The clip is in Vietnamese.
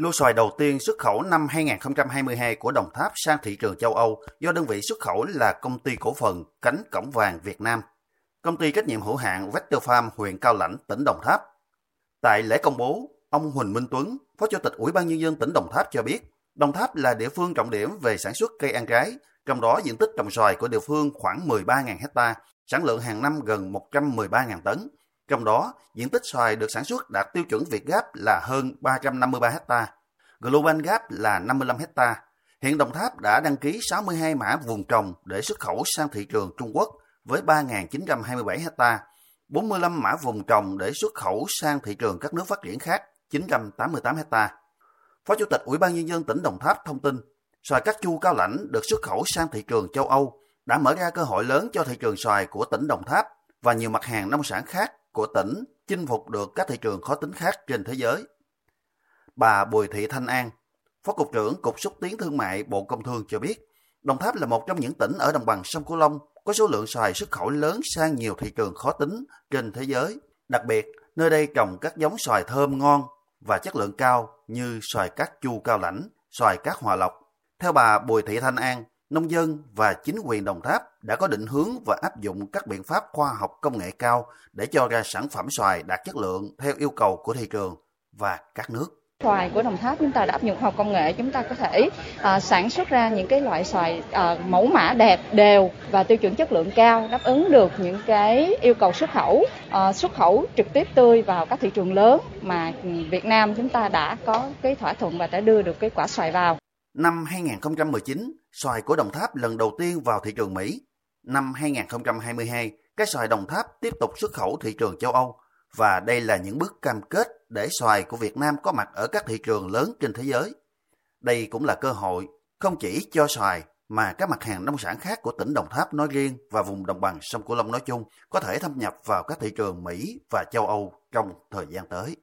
Lô xoài đầu tiên xuất khẩu năm 2022 của Đồng Tháp sang thị trường châu Âu do đơn vị xuất khẩu là công ty cổ phần Cánh Cổng Vàng Việt Nam, công ty trách nhiệm hữu hạn Vector Farm huyện Cao Lãnh, tỉnh Đồng Tháp. Tại lễ công bố, ông Huỳnh Minh Tuấn, Phó Chủ tịch Ủy ban Nhân dân tỉnh Đồng Tháp cho biết, Đồng Tháp là địa phương trọng điểm về sản xuất cây ăn trái, trong đó diện tích trồng xoài của địa phương khoảng 13.000 hecta, sản lượng hàng năm gần 113.000 tấn. Trong đó, diện tích xoài được sản xuất đạt tiêu chuẩn Việt Gáp là hơn 353 hecta, Global Gap là 55 hecta. Hiện Đồng Tháp đã đăng ký 62 mã vùng trồng để xuất khẩu sang thị trường Trung Quốc với 3.927 hecta, 45 mã vùng trồng để xuất khẩu sang thị trường các nước phát triển khác 988 hecta. Phó Chủ tịch Ủy ban Nhân dân tỉnh Đồng Tháp thông tin, xoài các chu cao lãnh được xuất khẩu sang thị trường châu Âu đã mở ra cơ hội lớn cho thị trường xoài của tỉnh Đồng Tháp và nhiều mặt hàng nông sản khác của tỉnh chinh phục được các thị trường khó tính khác trên thế giới. Bà Bùi Thị Thanh An, Phó Cục trưởng Cục Xúc tiến Thương mại Bộ Công Thương cho biết, Đồng Tháp là một trong những tỉnh ở đồng bằng sông Cửu Long có số lượng xoài xuất khẩu lớn sang nhiều thị trường khó tính trên thế giới. Đặc biệt, nơi đây trồng các giống xoài thơm ngon và chất lượng cao như xoài cát chu cao lãnh, xoài cát hòa lộc. Theo bà Bùi Thị Thanh An, nông dân và chính quyền Đồng Tháp đã có định hướng và áp dụng các biện pháp khoa học công nghệ cao để cho ra sản phẩm xoài đạt chất lượng theo yêu cầu của thị trường và các nước. Xoài của Đồng Tháp chúng ta đã áp dụng khoa học công nghệ, chúng ta có thể uh, sản xuất ra những cái loại xoài uh, mẫu mã đẹp, đều và tiêu chuẩn chất lượng cao, đáp ứng được những cái yêu cầu xuất khẩu, uh, xuất khẩu trực tiếp tươi vào các thị trường lớn mà Việt Nam chúng ta đã có cái thỏa thuận và đã đưa được cái quả xoài vào. Năm 2019, xoài của Đồng Tháp lần đầu tiên vào thị trường Mỹ. Năm 2022, cái xoài Đồng Tháp tiếp tục xuất khẩu thị trường châu Âu và đây là những bước cam kết để xoài của Việt Nam có mặt ở các thị trường lớn trên thế giới. Đây cũng là cơ hội không chỉ cho xoài mà các mặt hàng nông sản khác của tỉnh Đồng Tháp nói riêng và vùng đồng bằng sông Cửu Long nói chung có thể thâm nhập vào các thị trường Mỹ và châu Âu trong thời gian tới.